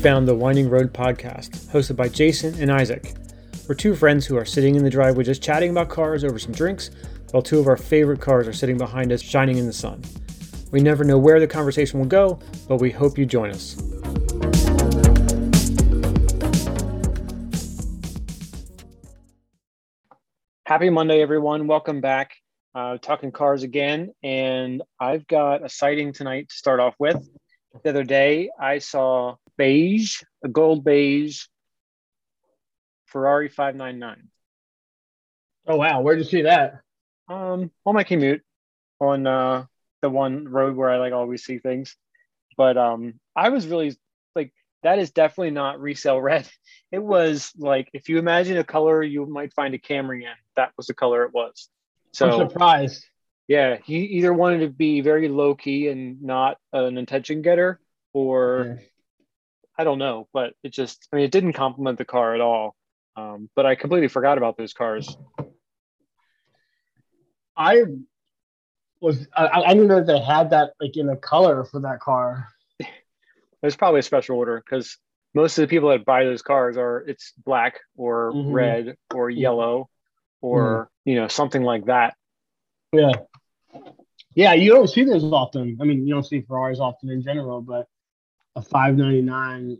found the Winding Road podcast, hosted by Jason and Isaac. We're two friends who are sitting in the driveway just chatting about cars over some drinks, while two of our favorite cars are sitting behind us shining in the sun. We never know where the conversation will go, but we hope you join us. Happy Monday, everyone. Welcome back. Uh, talking cars again. And I've got a sighting tonight to start off with. The other day, I saw beige, a gold beige Ferrari 599. Oh, wow. Where'd you see that? Um, on my commute on uh, the one road where I like always see things. But um, I was really like, that is definitely not resale red. It was like, if you imagine a color you might find a Camry in, that was the color it was. So I'm surprised. Yeah, he either wanted to be very low key and not an attention getter, or yeah. I don't know. But it just, I mean, it didn't compliment the car at all. Um, but I completely forgot about those cars. I was, I, I didn't know that they had that like in a color for that car. There's probably a special order because most of the people that buy those cars are it's black or mm-hmm. red or mm-hmm. yellow or mm. you know something like that. Yeah, yeah. You don't see those often. I mean, you don't see Ferraris often in general, but a 599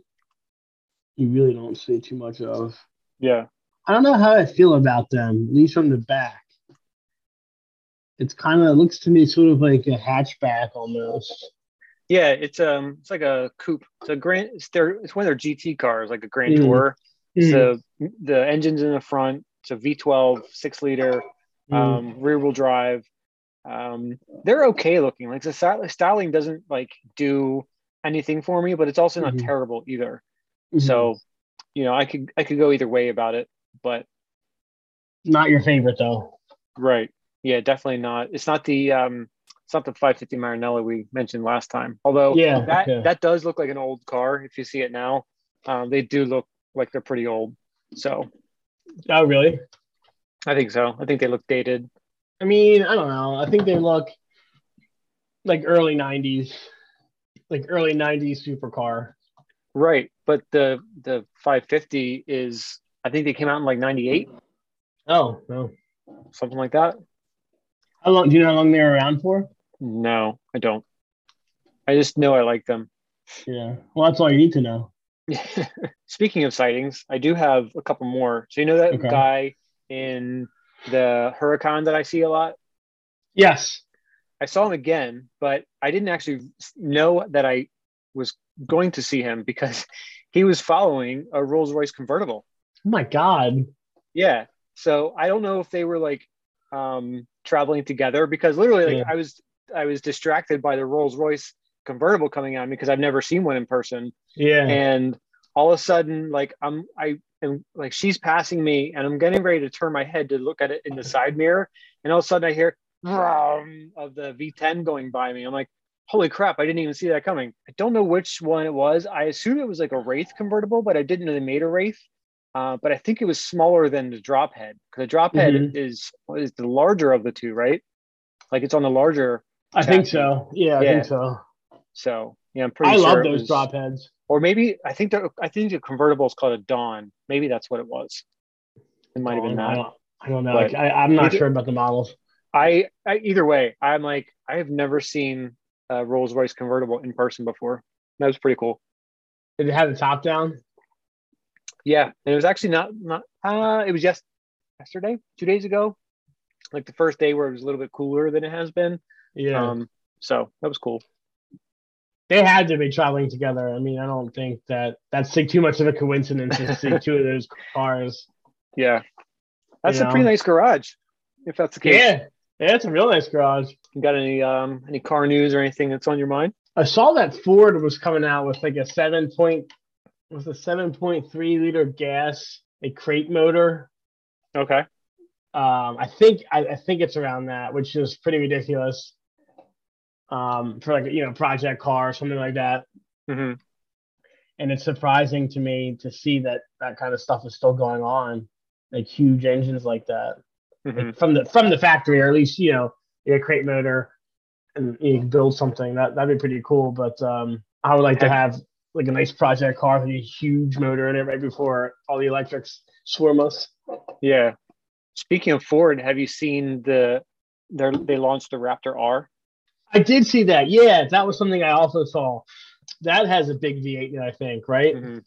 you really don't see too much of. Yeah. I don't know how I feel about them, at least from the back. It's kind of looks to me sort of like a hatchback almost. Yeah, it's um, it's like a coupe. It's a grand. It's their. It's one of their GT cars, like a Grand mm. Tour. Mm. So the engine's in the front. It's a V12 six liter, mm. um, rear wheel drive. Um, they're okay looking. Like the styling doesn't like do anything for me, but it's also not mm-hmm. terrible either. Mm-hmm. So, you know, I could I could go either way about it, but not your favorite though. Right. Yeah, definitely not. It's not the um it's not the 550 Maranello we mentioned last time. Although yeah, that okay. that does look like an old car if you see it now. Um, they do look like they're pretty old. So Oh, really? I think so. I think they look dated. I mean, I don't know. I think they look like early 90s, like early 90s supercar. Right. But the the 550 is, I think they came out in like 98. Oh, no. Something like that. How long? Do you know how long they were around for? No, I don't. I just know I like them. Yeah. Well, that's all you need to know. Speaking of sightings, I do have a couple more. So you know that okay. guy in the Huracan that I see a lot? Yes. I saw him again, but I didn't actually know that I was going to see him because he was following a Rolls Royce convertible. Oh my God. Yeah. So I don't know if they were like um, traveling together because literally like yeah. I was I was distracted by the Rolls Royce convertible coming on because I've never seen one in person. Yeah. And all of a sudden, like I'm I am like she's passing me and I'm getting ready to turn my head to look at it in the side mirror. And all of a sudden I hear of the V10 going by me. I'm like, holy crap, I didn't even see that coming. I don't know which one it was. I assume it was like a Wraith convertible, but I didn't know they made a Wraith. Uh, but I think it was smaller than the drop head. The drop head mm-hmm. is is the larger of the two, right? Like it's on the larger. I think so. Yeah, I yeah. think so. So yeah, I'm pretty. I sure love those was, drop heads. Or maybe I think the I think the convertible is called a Dawn. Maybe that's what it was. It might have been that. I don't, know. I, am not either, sure about the models. I, I, either way, I'm like I have never seen a Rolls Royce convertible in person before. That was pretty cool. Did it have the top down? Yeah, and it was actually not not. Uh, it was just yesterday, two days ago, like the first day where it was a little bit cooler than it has been. Yeah. Um, so that was cool they had to be traveling together. I mean, I don't think that that's like too much of a coincidence to see two of those cars. Yeah, that's you a know? pretty nice garage, if that's the case. Yeah, yeah, it's a real nice garage. You got any um any car news or anything that's on your mind? I saw that Ford was coming out with like a seven point was a seven point three liter gas a crate motor. Okay. Um, I think I, I think it's around that, which is pretty ridiculous um, for like you know project car or something like that. Mm-hmm. And it's surprising to me to see that that kind of stuff is still going on, like huge engines like that, mm-hmm. like from the from the factory, or at least you know a crate motor, and you build something that that'd be pretty cool. But um, I would like to have like a nice project car with a huge motor in it right before all the electrics swarm us. Yeah. Speaking of Ford, have you seen the they they launched the Raptor R? I did see that. Yeah, that was something I also saw. That has a big V8 I think, right? Mm-hmm.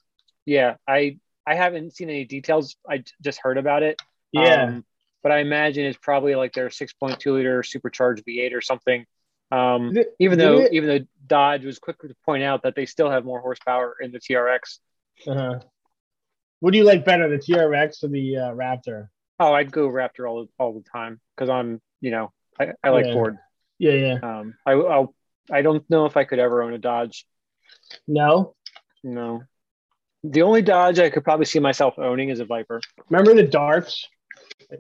Yeah, I I haven't seen any details. I just heard about it. Yeah. Um, but I imagine it's probably like their 6.2 liter supercharged V8 or something. Um, Did even though it- even though Dodge was quick to point out that they still have more horsepower in the TRX. Uh-huh. What do you like better, the TRX or the uh, Raptor? Oh, I'd go Raptor all all the time because I'm you know I, I like Yeah. Ford. Yeah, yeah. Um, I I'll, I don't know if I could ever own a Dodge. No. No. The only Dodge I could probably see myself owning is a Viper. Remember the darts?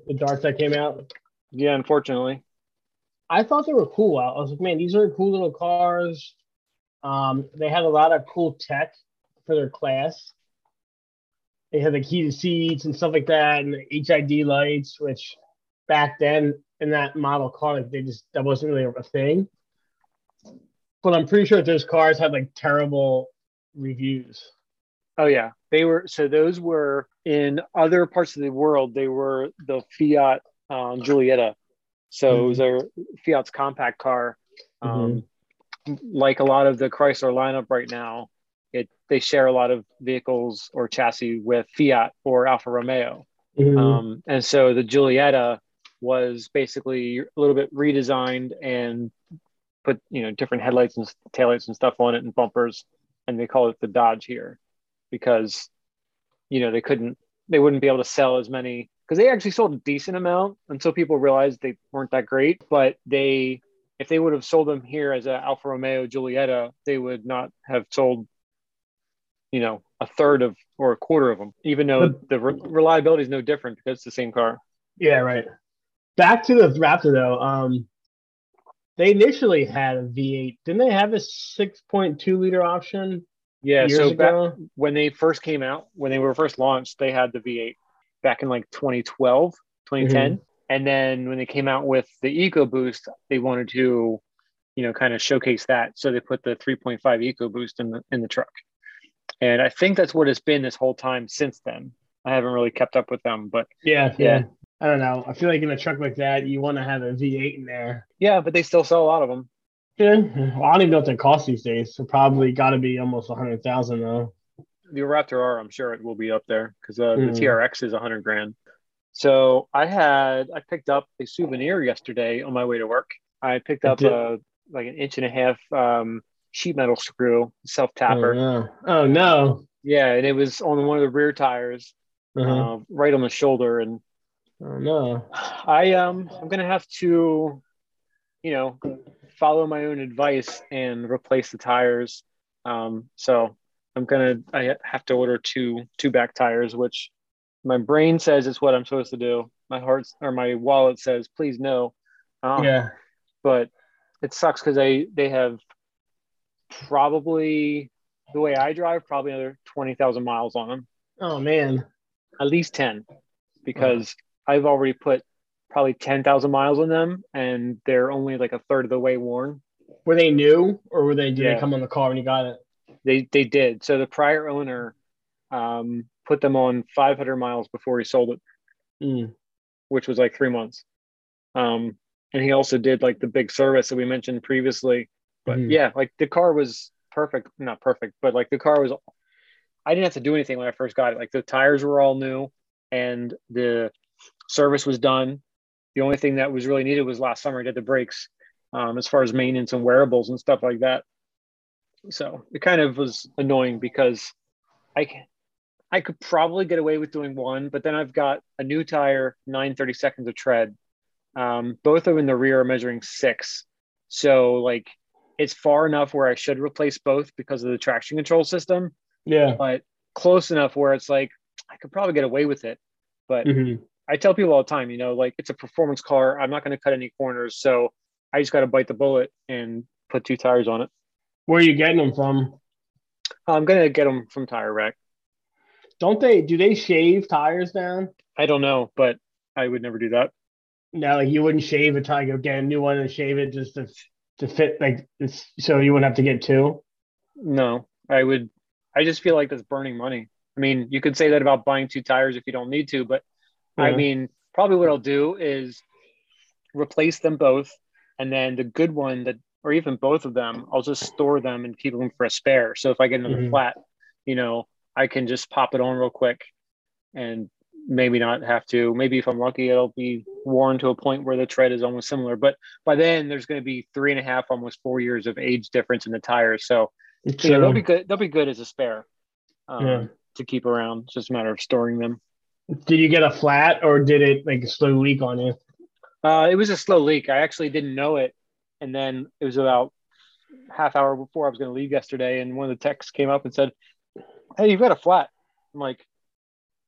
The darts that came out? Yeah, unfortunately. I thought they were cool. I was like, man, these are cool little cars. Um, they had a lot of cool tech for their class. They had like heated seats and stuff like that, and the HID lights, which back then in that model car, like they just that wasn't really a thing. But I'm pretty sure those cars had like terrible reviews. Oh yeah, they were. So those were in other parts of the world. They were the Fiat um, Giulietta. So it was a Fiat's compact car. Um, Like a lot of the Chrysler lineup right now, it they share a lot of vehicles or chassis with Fiat or Alfa Romeo. Mhm. Um, and so the Giulietta was basically a little bit redesigned and put you know different headlights and taillights and stuff on it and bumpers, and they call it the Dodge here because you know they couldn't they wouldn't be able to sell as many because they actually sold a decent amount until people realized they weren't that great, but they if they would have sold them here as an Alfa Romeo Giulietta, they would not have sold you know a third of or a quarter of them, even though the re- reliability is no different because it's the same car. Yeah, right. Back to the Raptor though. Um, they initially had a V8. Didn't they have a 6.2 liter option Yeah. years so back when they first came out, when they were first launched, they had the V8 back in like 2012, 2010. And then when they came out with the EcoBoost, they wanted to, you know, kind of showcase that. So they put the 3.5 EcoBoost in the in the truck. And I think that's what it's been this whole time since then. I haven't really kept up with them, but Yeah, Yeah. yeah. I don't know. I feel like in a truck like that, you want to have a V8 in there. yeah, but they still sell a lot of them. Yeah. Well, I don't even know what they cost these days. So probably got to be almost 100,000 though. the Raptor R, I'm sure it will be up there because uh, Mhm. the TRX is 100 grand. So I had I picked up a souvenir yesterday on my way to work. I picked up a like an inch and a half um, sheet metal screw self Oh tapper. no. Oh, no. Yeah, and it was on one of the rear tires, Uh-huh. uh, right on the shoulder. And Oh no. I um I'm gonna have to, you know, follow my own advice and replace the tires. Um, so I'm gonna I have to order two two back tires, which my brain says it's what I'm supposed to do. My heart or my wallet says please no. Um, Yeah. but it sucks because they they have probably the way I drive probably another twenty thousand miles on them, Oh man. at least ten, because I've already put probably ten thousand miles on them, and they're only like a third of the way worn. Were they new or were they did Yeah. they come on the car when you got it? They they did. So the prior owner um, put them on five hundred miles before he sold it, Mm. which was like three months. Um, and he also did like the big service that we mentioned previously. But Mhm. yeah, like the car was perfect, not perfect, but like the car was. I didn't have to do anything when I first got it. Like the tires were all new, and the service was done. The only thing that was really needed was last summer I did the brakes, um, as far as maintenance and wearables and stuff like that. So it kind of was annoying because I can, I could probably get away with doing one, but then I've got a new tire, 930 seconds of tread. Um, both of them in the rear are measuring six. So like it's far enough where I should replace both because of the traction control system, Yeah. but close enough where it's like I could probably get away with it. But hmm I tell people all the time, you know, like it's a performance car. I'm not going to cut any corners. So I just got to bite the bullet and put two tires on it. Where are you getting them from? I'm going to get them from Tire Rack. Don't they do they shave tires down? I don't know, but I would never do that. No, like you wouldn't shave a tire, go get a new one and shave it just to to fit like so you wouldn't have to get two. No, I would I just feel like that's burning money. I mean, you could say that about buying two tires if you don't need to, but I mean, probably what I'll do is replace them both, and then the good one that, or even both of them, I'll just store them and keep them for a spare. So if I get another Mhm. flat, you know, I can just pop it on real quick, and maybe not have to. Maybe if I'm lucky, it'll be worn to a point where the tread is almost similar. But by then, there's going to be three and a half, almost four years of age difference in the tires. So you know, they'll be good. They'll be good as a spare um, Yeah. to keep around. It's just a matter of storing them. Did you get a flat or did it like a slow leak on you? Uh, it was a slow leak. I actually didn't know it, and then it was about half hour before I was going to leave yesterday, and one of the techs came up and said, "Hey, you've got a flat." I'm like,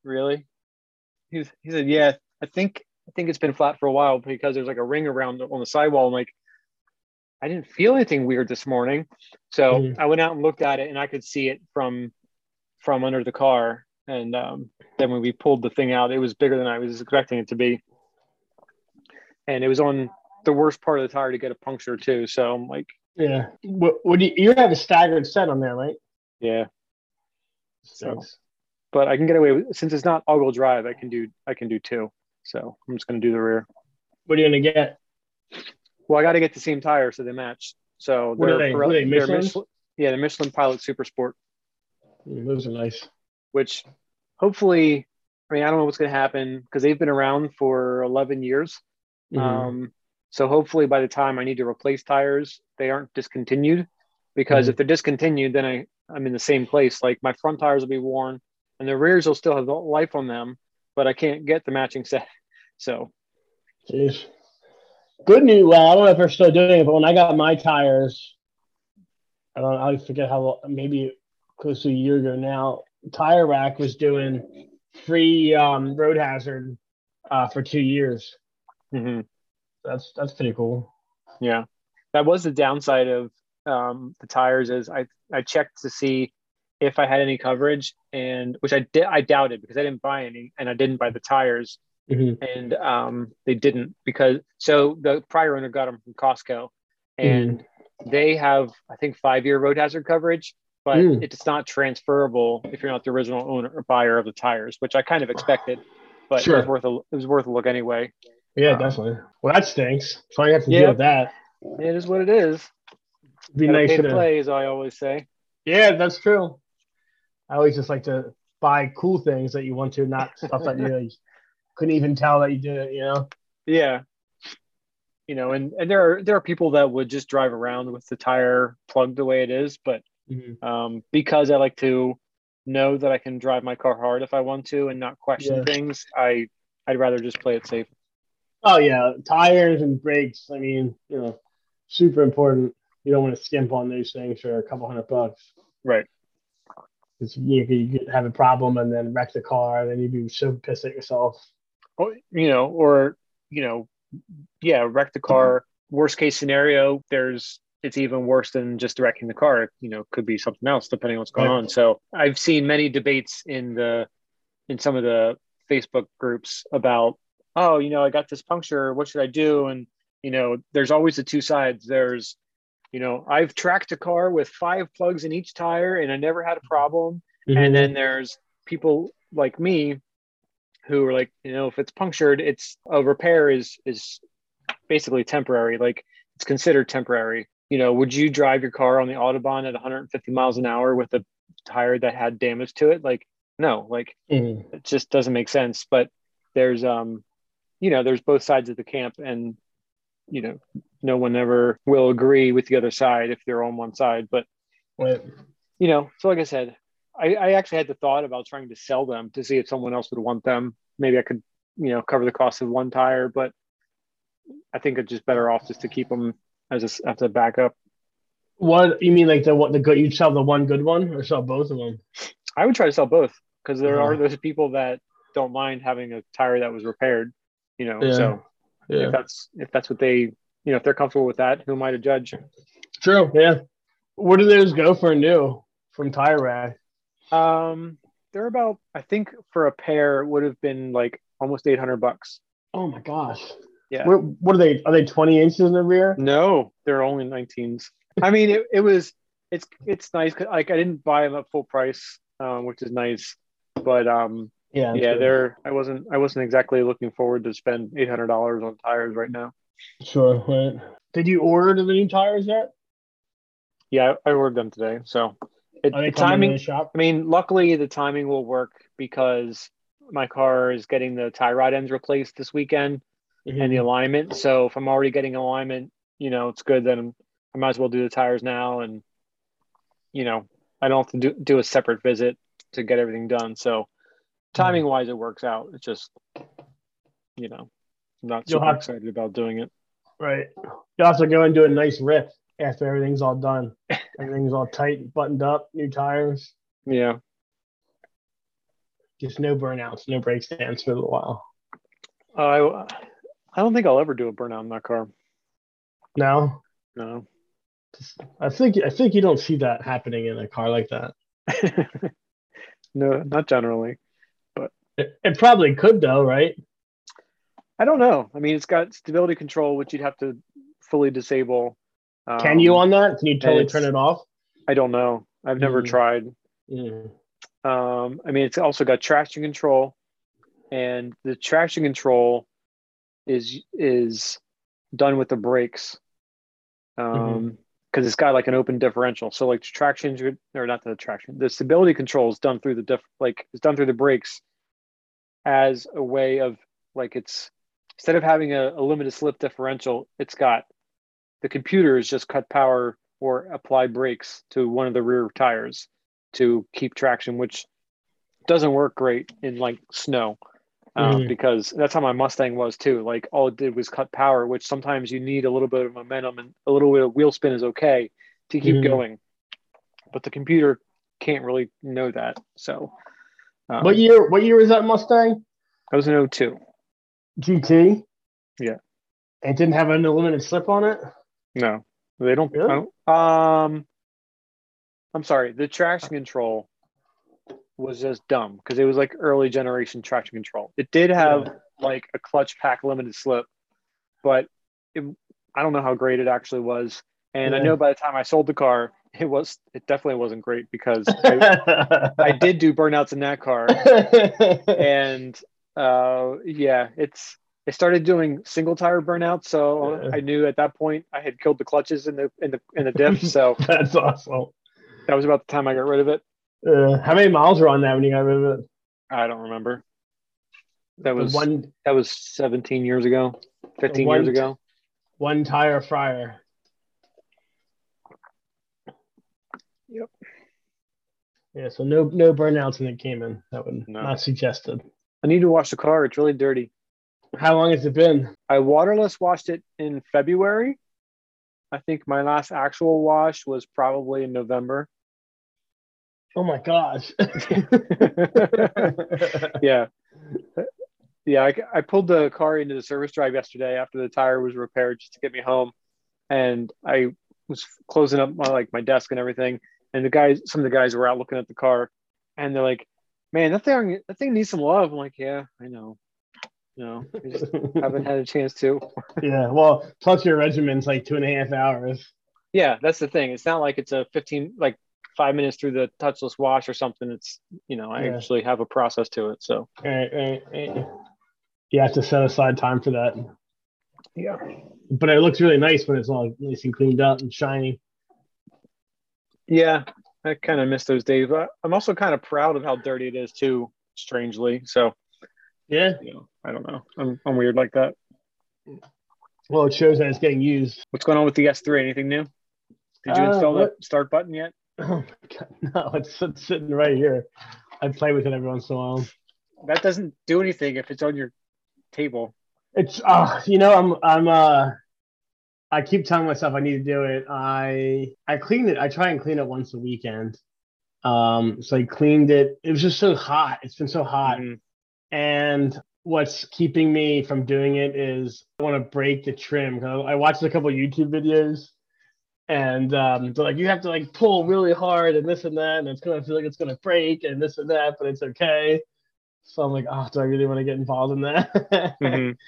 "Really?" He was, he said, "Yeah, I think I think it's been flat for a while because there's like a ring around on the sidewall." I'm like, "I didn't feel anything weird this morning," so Mhm. I went out and looked at it, and I could see it from from under the car. And um, then when we pulled the thing out, it was bigger than I was expecting it to be and it was on the worst part of the tire to get a puncture too. So I'm like, Yeah. What, what do you, you have a staggered set on there, right? yeah, So- but I can get away with since it's not all-wheel drive. I can do I can do two. So I'm just gonna do the rear. What are you gonna get? Well, I got to get the same tire so they match. So What are they're they? Pirelli- are they, they're Michelin- yeah, the Michelin Pilot Super Sport, Mm, Those are nice. Which hopefully, I mean, I don't know what's gonna happen because they've been around for 11 years. Mhm. Um, so hopefully by the time I need to replace tires, they aren't discontinued. Because Mhm. if they're discontinued, then I, I'm in the same place. Like my front tires will be worn and the rears will still have life on them, but I can't get the matching set. So Jeez. Good news. Well, I don't know if they're still doing it, but when I got my tires, I don't. I forget how. long- Maybe close to a year ago now. Tire Rack was doing free um, road hazard uh, for two years. mhm, That's that's pretty cool. yeah, that was the downside of um, the tires is I, I checked to see if I had any coverage and which I did, I doubted because I didn't buy any and I didn't buy the tires. Mhm. and um, they didn't because so the prior owner got them from Costco, and they have I think five year road hazard coverage, but Mm. it's not transferable if you're not the original owner or buyer of the tires, which I kind of expected, but it was worth a it was worth a look anyway. Yeah, Um, definitely. Well, that stinks. So I have to Yeah. deal with that. It is what it is. Be Gotta nice to play, as I always say. Yeah, that's true. I always just like to buy cool things that you want to, not stuff that you like, couldn't even tell that you did it. You know. Yeah. You know, and, and there are there are people that would just drive around with the tire plugged the way it is, but um, because I like to know that I can drive my car hard if I want to and not question Yeah. things. I I'd rather just play it safe. Oh yeah, tires and brakes. I mean, you know, super important. You don't want to skimp on those things for a couple hundred bucks. Right. Because you, could- you could have a problem and then wreck the car, and then you'd be so pissed at yourself. Or, you know, or you know, yeah, wreck the car. Worst case scenario, there's it's even worse than just wrecking the car. It, you know, could be something else depending on what's going Right. on. So I've seen many debates in the in some of the Facebook groups about, oh, you know, I got this puncture. What should I do? And you know, there's always the two sides. There's, you know, I've tracked a car with five plugs in each tire and I never had a problem. Mm-hmm. And then there's people like me who are like, you know, if it's punctured, it's a repair is is basically temporary. Like it's considered temporary. You know, would you drive your car on the autobahn at 150 miles an hour with a tire that had damage to it? Like, no, like Mhm. it just doesn't make sense. But there's um, you know, there's both sides of the camp, and you know, no one ever will agree with the other side if they're on one side. But Right. you know, so like I said, I, I actually had the thought about trying to sell them to see if someone else would want them. Maybe I could, you know, cover the cost of one tire, but I think it's just better off just to keep them as a, as a backup. What you mean, like the what the good? You sell the one good one, or sell both of them? I would try to sell both because there are Uh-huh. those people that don't mind having a tire that was repaired, you know. Yeah. So Yeah. if that's if that's what they, you know, if they're comfortable with that, who am I to judge? True. Yeah. What do those go for new from Tire Rack? Um, they're about I think for a pair it would have been like almost 800 bucks. Oh my gosh. Yeah. What, what are they? Are they twenty inches in the rear? No, they're only 19s. I mean, it, it was it's it's nice. 'cause, Like I didn't buy them at full price, um, which is nice. But um, Yeah. yeah, good. they're. I wasn't. I wasn't exactly looking forward to spend eight hundred dollars on tires right now. Sure. Right. Did you order the new tires yet? Yeah, I ordered them today. So it, the timing. in the shop? I mean, luckily the timing will work because my car is getting the tie rod ends replaced this weekend and Mm-hmm. the alignment. So if I'm already getting alignment, you know, it's good. Then I might as well do the tires now, and you know, I don't have to do, do a separate visit to get everything done. So timing wise, it works out. It's just, you know, I'm not You'll super have- excited about doing it. Right. You also go and do a nice rip after everything's all done. Everything's all tight, buttoned up, new tires. Yeah. Just no burnouts, no stands for a little while. I I don't think I'll ever do a burnout in that car. No, No. I think I think you don't see that happening in a car like that. no, not generally. It, it probably could though, right? I don't know. I mean, it's got stability control, which you'd have to fully disable. Um, Can you on that? Can you totally turn it off? I don't know. I've never Mm. tried. Mm. Um, I mean, it's also got traction control, and the traction control is is done with the brakes, um, because it's got like an open differential. So like traction or not the traction, the stability control is done through the diff like it's done through the brakes as a way of like it's instead of having a, a limited slip differential, it's got the computer is just cut power or apply brakes to one of the rear tires to keep traction, which doesn't work great in like snow. Um, Mhm. Because that's how my Mustang was too. Like all it did was cut power, which sometimes you need a little bit of momentum and a little bit of wheel spin is okay to keep Mhm. going. But the computer can't really know that. So, um, What year? What year was that Mustang? I was an 02. GT. Yeah. It didn't have an unlimited slip on it. No, they don't. Really? don't- um, I'm sorry. The traction control was just dumb because it was like early generation traction control. It did have Yeah. like a clutch pack limited slip, but it, I don't know how great it actually was. And I know by the time I sold the car, it was it definitely wasn't great because I, I did do burnouts in that car, and uh, yeah, it's it started doing single tire burnouts. So Yeah. I knew at that point I had killed the clutches in the in the in the diff. So That's awesome. that was about the time I got rid of it. Uh, how many miles were on that when you got rid of it? I don't remember. That The was one that was 17 years ago, 15 one- years ago. one tire fryer. Yep. Yeah, so no no burnouts when it came in. That would No. not suggested. I need to wash the car. It's really dirty. How long has it been? I waterless washed it in February. I think my last actual wash was probably in November. Oh my gosh. yeah. Yeah, I, I pulled the car into the service drive yesterday after the tire was repaired just to get me home. And I was closing up my like my desk and everything. And the guys, some of the guys were out looking at the car and they're like, Man, that thing that thing needs some love. I'm like, Yeah, I know. No, I just haven't had a chance to. yeah, well, plus your regiment's like two and a half hours. Yeah, that's the thing. It's not like it's a 15 like five minutes through the touchless wash or something. It's you know, I Yeah. actually have a process to it. So Right, right, right. You have to set aside time for that. yeah. But it looks really nice when it's all nice and cleaned up and shiny. Yeah, I kind of miss those days, but I'm also kind of proud of how dirty it is too. Strangely, so Yeah. you know, I don't know. I'm I'm weird like that. Well, it shows that it's getting used. What's going on with the S3? Anything new? Did you Uh, install what- the start button yet? Oh my god, no, it's, it's sitting right here. I play with it every once in a while. That doesn't do anything if it's on your table. It's uh you know, I'm I'm uh I keep telling myself I need to do it. I I clean it. I try and clean it once a weekend. Um, so I cleaned it. It was just so hot. It's been so hot. Mhm. And what's keeping me from doing it is I want to break the trim. I watched a couple YouTube videos, and um, like, you have to like pull really hard and this and that, and it's gonna feel like it's gonna break and this and that, but it's okay. So I'm like, oh, do I really want to get involved in that? Mhm.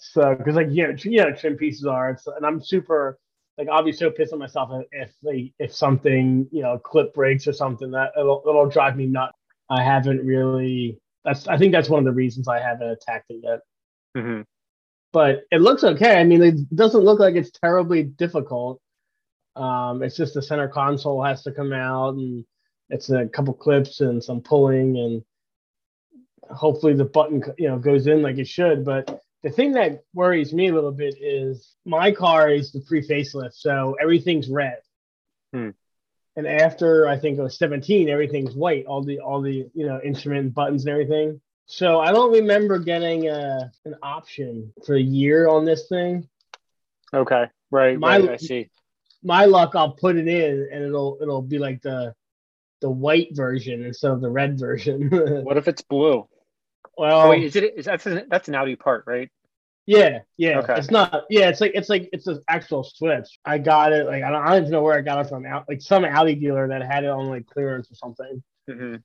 So, because like you know, you know, trim pieces are, it's, and I'm super like I'll be so pissed at myself if like if something you know clip breaks or something that it'll it'll drive me nuts. I haven't really. That's I think that's one of the reasons I haven't attacked it yet. Mm-hmm. But it looks okay. I mean, it doesn't look like it's terribly difficult. Um, it's just the center console has to come out, and it's a couple clips and some pulling, and hopefully the button you know goes in like it should. But the thing that worries me a little bit is my car is the pre facelift, so everything's red. Hmm. And after I think it was 17, everything's white, all the all the you know instrument buttons and everything. So I don't remember getting a, an option for a year on this thing. Okay, right, My- right. I see. My luck, I'll put it in and it'll it'll be like the the white version instead of the red version. What if it's blue? well, Oh, wait, is it? Is that's an, that's an Audi part, right? Yeah, yeah. Okay. It's not. Yeah, it's like it's like it's an actual switch. I got it. Like I don't, I don't even know where I got it from. Out like some Audi dealer that had it on like clearance or something. Mm-hmm.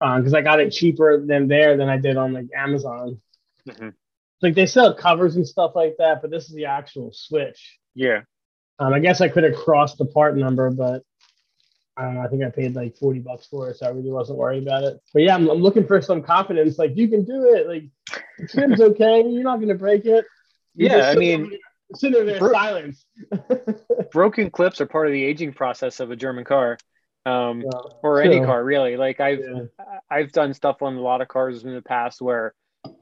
Um, because I got it cheaper than there than I did on like Amazon. Mm-hmm. Like they sell covers and stuff like that, but this is the actual switch. Yeah. Um, I guess I could have crossed the part number, but I don't know. I think I paid like forty bucks for it, so I really wasn't worried about it. But yeah, I'm, I'm looking for some confidence. Like you can do it. Like the trim's okay. You're not gonna break it. You Yeah, I mean, there- sitting there Bro- silence. broken clips are part of the aging process of a German car, um, Yeah, or any car really. Like I've yeah. I've done stuff on a lot of cars in the past where,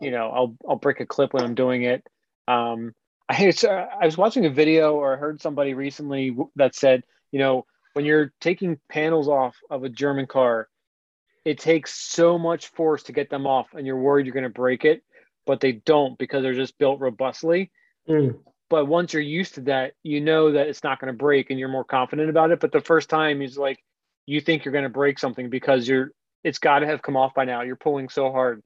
you know, I'll I'll break a clip when I'm doing it. Um, I I was watching a video or I heard somebody recently that said, you know, when you're taking panels off of a German car, it takes so much force to get them off, and you're worried you're going to break it, but they don't because they're just built robustly. Mm. But once you're used to that, you know that it's not going to break, and you're more confident about it. But the first time is like you think you're going to break something because you're it's got to have come off by now. You're pulling so hard,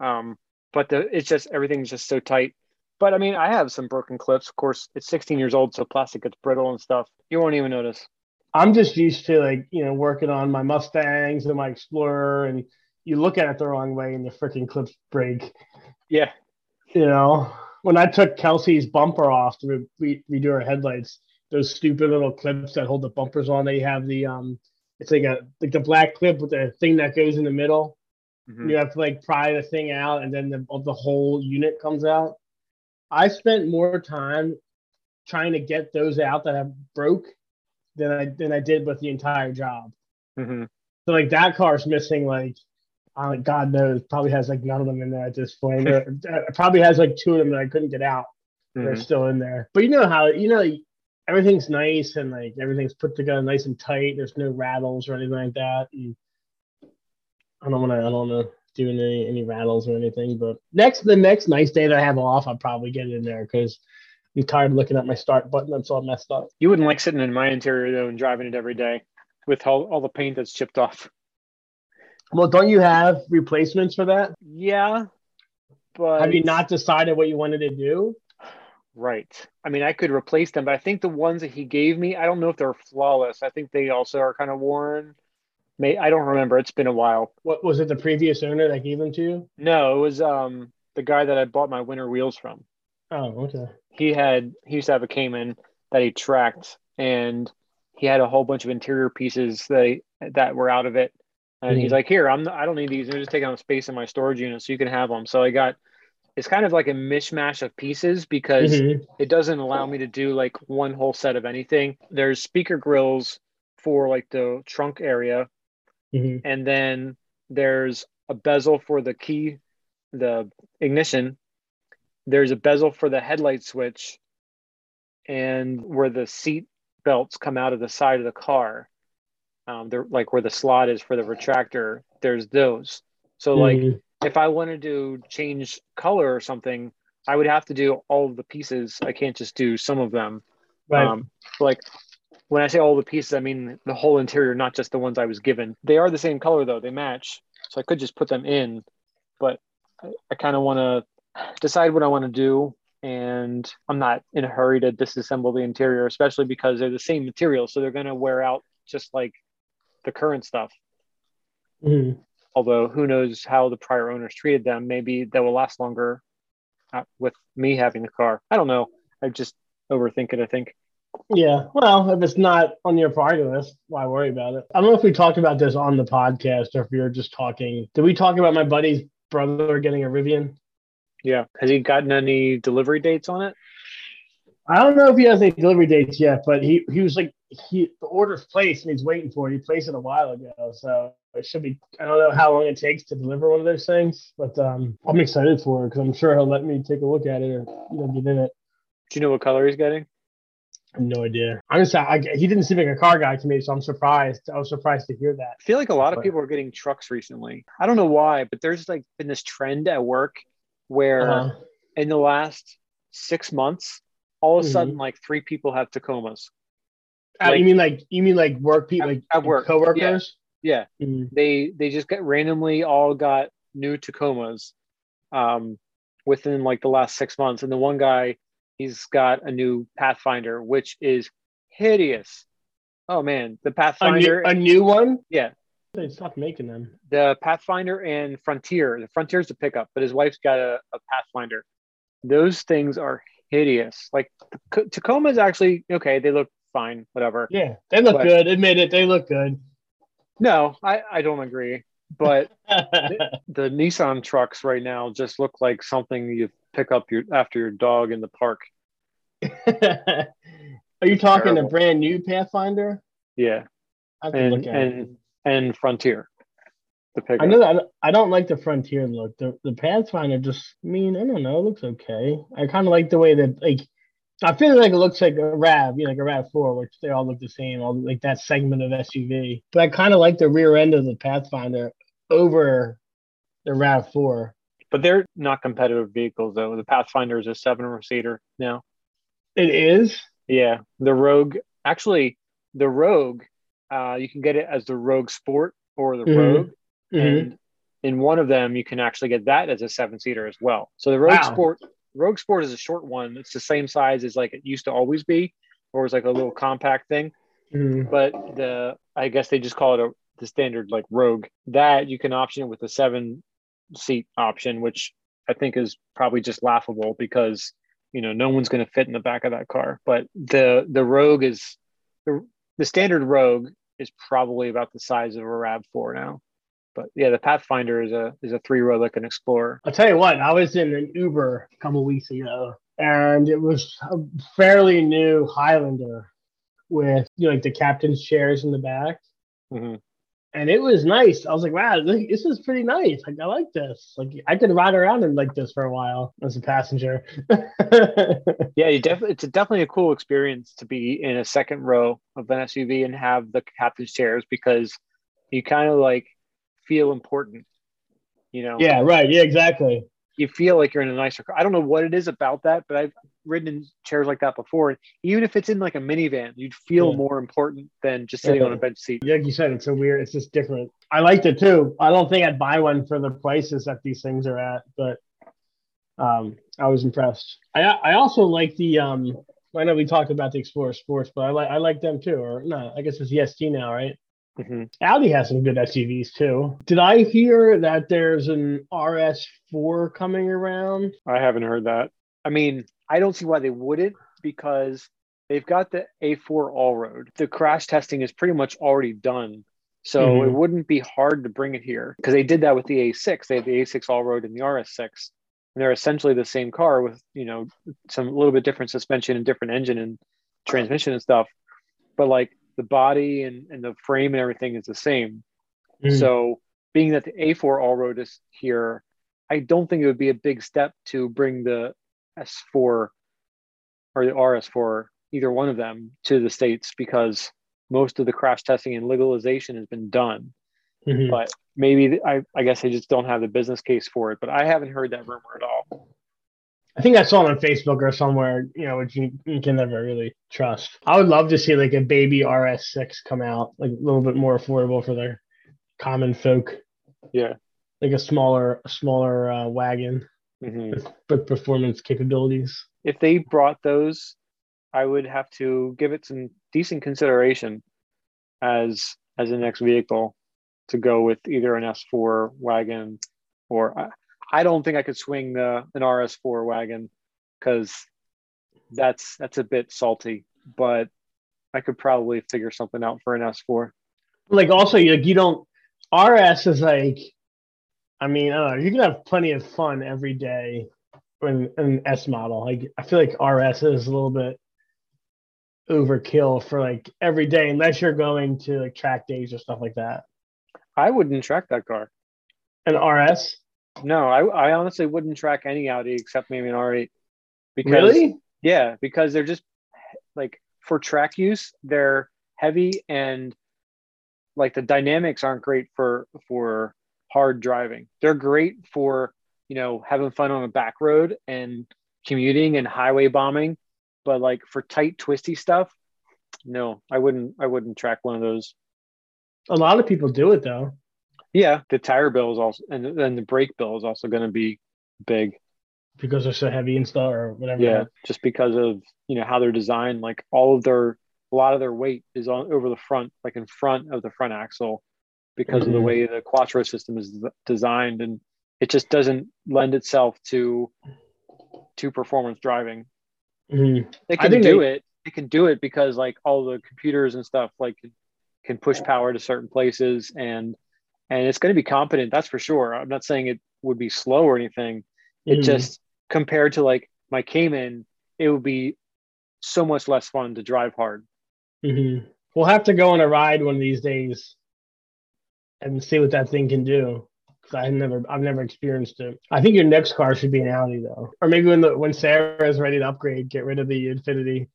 um, but the it's just everything's just so tight. But I mean, I have some broken clips. Of course, it's 16 years old, so plastic gets brittle and stuff. You won't even notice. I'm just used to like you know working on my Mustangs and my Explorer, and you look at it the wrong way, and the freaking clips break. Yeah, You know, when I took Kelsey's bumper off to re- redo her headlights, those stupid little clips that hold the bumpers on, they have the um, it's like a like the black clip with the thing that goes in the middle. Mhm. You have to like pry the thing out, and then the the whole unit comes out. I spent more time trying to get those out that I broke than I than I did with the entire job. Mhm. So like that car's missing like uh, God knows probably has like none of them in there at this point. Or, uh, probably has like two of them that I couldn't get out. They're Mhm. still in there. But you know how you know everything's nice and like everything's put together nice and tight. There's no rattles or anything like that. And I don't want to. I don't want to do any any rattles or anything. But next the next nice day that I have off, I'll probably get in there because I'm tired of looking at my start button. That's all messed up. You wouldn't like sitting in my interior though and driving it every day with all, all the paint that's chipped off. Well, don't you have replacements for that? Yeah, but Have you not decided what you wanted to do? Right. I mean, I could replace them, but I think the ones that he gave me, I don't know if they're flawless. I think they also are kind of worn. May I don't remember. It's been a while. What was it? The previous owner that gave them to you? No, it was um the guy that I bought my winter wheels from. Oh, okay. He had he used to have a Cayman that he tracked, and he had a whole bunch of interior pieces that he, that were out of it. And he's Mhm. like, "Here, I'm I don't need these. They're just taking up space in my storage unit, so you can have them." So I got. It's kind of like a mishmash of pieces because Mhm. it doesn't allow me to do like one whole set of anything. There's speaker grills for like the trunk area, Mhm. and then there's a bezel for the key, the ignition. There's a bezel for the headlight switch, and where the seat belts come out of the side of the car. Um, they're like where the slot is for the retractor. There's those. So like Mhm. if I wanted to change color or something, I would have to do all of the pieces. I can't just do some of them. right. Um, like when I say all the pieces, I mean the whole interior, not just the ones I was given. They are the same color though; they match. So I could just put them in, but I, I kind of want to decide what I want to do, and I'm not in a hurry to disassemble the interior, especially because they're the same material, so they're going to wear out just like the current stuff. Mhm. Although who knows how the prior owners treated them? Maybe they will last longer uh, with me having the car. I don't know. I just overthink it. I think. Yeah. Well, if it's not on your priority list, why worry about it? I don't know if we talked about this on the podcast or if we were just talking. Did we talk about my buddy's brother getting a Rivian? Yeah. Has he gotten any delivery dates on it? I don't know if he has any delivery dates yet, but he, he was like he the order's placed and he's waiting for it. He placed it a while ago, so it should be. I don't know how long it takes to deliver one of those things, but um, I'm excited for it because I'm sure he'll let me take a look at it or you know get in it. Do you know what color he's getting? No idea. I'm just, I, he didn't seem like a car guy to me, so I'm surprised. I was surprised to hear that. I feel like a lot of people are getting trucks recently. I don't know why, but there's like been this trend at work where uh-huh. in the last six months, all of a mm-hmm. sudden, like three people have Tacomas. Uh, you mean like you mean like work people like at work coworkers? Yeah, yeah. Mm-hmm. they they just got randomly all got new Tacomas, um, within like the last six months, and the one guy he's got a new Pathfinder, which is hideous. Oh man, the Pathfinder, a new, a new one. Yeah, they stopped making them. The Pathfinder and Frontier. The Frontier's a pickup, but his wife's got a, a Pathfinder. Those things are hideous. Like Tacoma's actually okay. They look fine, whatever. Yeah, they look but, good. Admit it, they look good. No, I, I don't agree. But the, the, Nissan trucks right now just look like something you pick up your after your dog in the park. Are you talking Terrible. a brand new Pathfinder? Yeah, and and and Frontier. I know that I don't like the Frontier look. The the Pathfinder just I mean I don't know. It looks okay. I kind of like the way that like I feel like it looks like a Rav, you know, like a Rav Four, which they all look the same, all like that segment of SUV. But I kind of like the rear end of the Pathfinder over the Rav Four. But they're not competitive vehicles though. The Pathfinder is a seven seater now. It is. Yeah, the Rogue. Actually, the Rogue. Uh, you can get it as the Rogue Sport or the mm-hmm. Rogue, mm-hmm. and in one of them you can actually get that as a seven seater as well. So the Rogue wow. Sport Rogue Sport is a short one. It's the same size as like it used to always be, or it's like a little compact thing. Mm. But the I guess they just call it a the standard like Rogue. That you can option it with a seven seat option, which I think is probably just laughable because you know no one's going to fit in the back of that car. But the the Rogue is the the standard Rogue is probably about the size of a Rav Four now. But yeah, the Pathfinder is a is a three row like an Explorer. I'll tell you what, I was in an Uber a couple weeks ago, and it was a fairly new Highlander with you know, like the captain's chairs in the back. Mm-hmm. And it was nice. I was like, wow, this is pretty nice. Like, I like this. Like, I could ride around in like this for a while as a passenger. yeah, you definitely. It's a, definitely a cool experience to be in a second row of an SUV and have the captain's chairs because you kind of like feel important. You know? Yeah, right. Yeah, exactly. You feel like you're in a nicer car. I don't know what it is about that, but I've ridden in chairs like that before. Even if it's in like a minivan, you'd feel yeah. more important than just sitting yeah. on a bench seat. Like you said, it's so weird. It's just different. I liked it too. I don't think I'd buy one for the prices that these things are at, but um, I was impressed. I I also like the um. I know we talked about the Explorer Sports, but I like I like them too. Or no, I guess it's the ST now, right? Mm-hmm. Audi has some good SUVs too. Did I hear that there's an RS4 coming around? I haven't heard that. I mean, I don't see why they wouldn't because they've got the A4 all road. The crash testing is pretty much already done. So mm-hmm. it wouldn't be hard to bring it here because they did that with the A6. They had the A6 all road and the RS6. And they're essentially the same car with, you know, some little bit different suspension and different engine and transmission and stuff. But like the body and, and the frame and everything is the same. Mm. So being that the A4 all road is here, I don't think it would be a big step to bring the S4 or the RS4, either one of them, to the States because most of the crash testing and legalization has been done. Mm-hmm. But maybe I, I guess I just don't have the business case for it. But I haven't heard that rumor at all. I think I saw it on Facebook or somewhere, you know, which you, you, can never really trust. I would love to see like a baby RS6 come out, like a little bit more affordable for the common folk. Yeah. Like a smaller, a smaller uh, wagon mm-hmm. with performance capabilities. If they brought those, I would have to give it some decent consideration as as a next vehicle to go with either an S4 wagon or I don't think I could swing the an RS4 wagon because that's that's a bit salty. but I could probably figure something out for an S4. Like also, like you don't RS is like, I mean, I know. You can have plenty of fun every day in an S model. Like I feel like RS is a little bit overkill for like every day, unless you're going to like track days or stuff like that. I wouldn't track that car. An RS? No, I, I honestly wouldn't track any Audi except maybe an R8. Because, really? Yeah, because they're just like for track use, they're heavy and like the dynamics aren't great for for hard driving. They're great for you know having fun on a back road and commuting and highway bombing, but like for tight twisty stuff, no, I wouldn't. I wouldn't track one of those. A lot of people do it though. Yeah, the tire bill is also, and then the brake bill is also going to be big because they're so heavy and stuff, or whatever. Yeah, just because of you know how they're designed. Like all of their, a lot of their weight is on over the front, like in front of the front axle, because mm-hmm. of the mm-hmm. way the Quattro system is designed, and it just doesn't lend itself to to performance driving. Mm-hmm. It can do they... it. They can do it because like all the computers and stuff like can push power to certain places and and it's going to be competent. That's for sure. I'm not saying it would be slow or anything. It mm-hmm. just compared to like my Cayman, it would be so much less fun to drive hard. Mm-hmm. We'll have to go on a ride one of these days and see what that thing can do. I've never, I've never experienced it. I think your next car should be an Audi though, or maybe when the when Sarah is ready to upgrade, get rid of the Infiniti.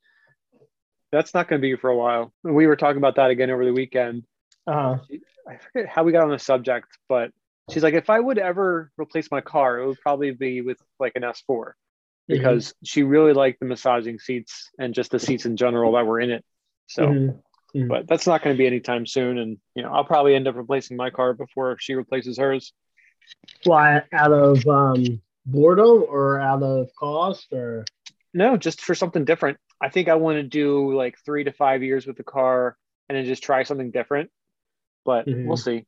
That's not going to be for a while. We were talking about that again over the weekend. Uh-huh. I forget how we got on the subject, but she's like, if I would ever replace my car, it would probably be with like an S4 mm-hmm. because mm-hmm. she really liked the massaging seats and just the seats in general that were in it. So, mm-hmm. Mm-hmm. but that's not going to be anytime soon. And, you know, I'll probably end up replacing my car before she replaces hers. Why out of um, boredom or out of cost or? No, just for something different. I think I want to do like three to five years with the car and then just try something different. But mm-hmm. we'll see.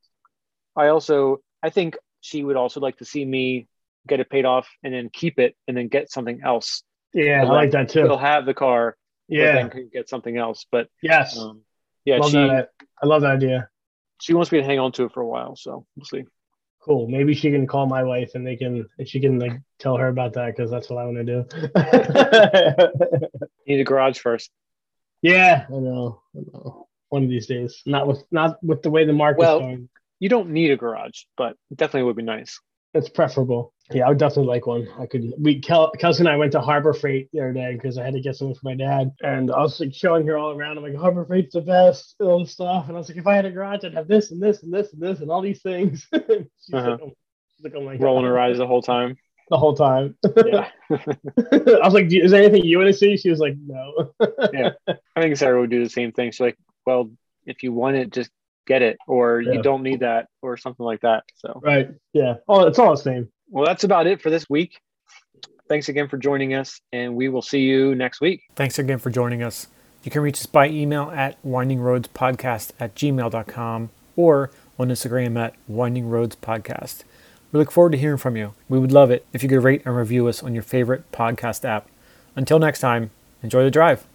I also I think she would also like to see me get it paid off and then keep it and then get something else. Yeah, I like that too. They'll have the car, yeah, then can get something else. But yes, um, yeah, love she, that. I love that idea. She wants me to hang on to it for a while, so we'll see. Cool. Maybe she can call my wife and they can, and she can like tell her about that because that's what I want to do. need a garage first. Yeah, I know. I know. One of these days, not with not with the way the market's well, going you don't need a garage, but definitely would be nice. It's preferable. Yeah, I would definitely like one. I could. We Kel, Kelsey and I went to Harbor Freight the other day because I had to get something for my dad, and I was like showing her all around. I'm like, Harbor Freight's the best, and all this stuff. And I was like, if I had a garage, I'd have this and this and this and this and all these things. she's, uh-huh. like, oh, she's like, oh my god, rolling her eyes the whole time. The whole time. Yeah. I was like, is there anything you want to see? She was like, no. yeah, I think Sarah would do the same thing. She's like, well, if you want it, just get it or yeah. you don't need that or something like that so. Right yeah. Oh it's all the same. Well that's about it for this week. Thanks again for joining us and we will see you next week. Thanks again for joining us. You can reach us by email at windingroadspodcast at gmail.com or on instagram at windingroadspodcast. We look forward to hearing from you. We would love it if you could rate and review us on your favorite podcast app. Until next time enjoy the drive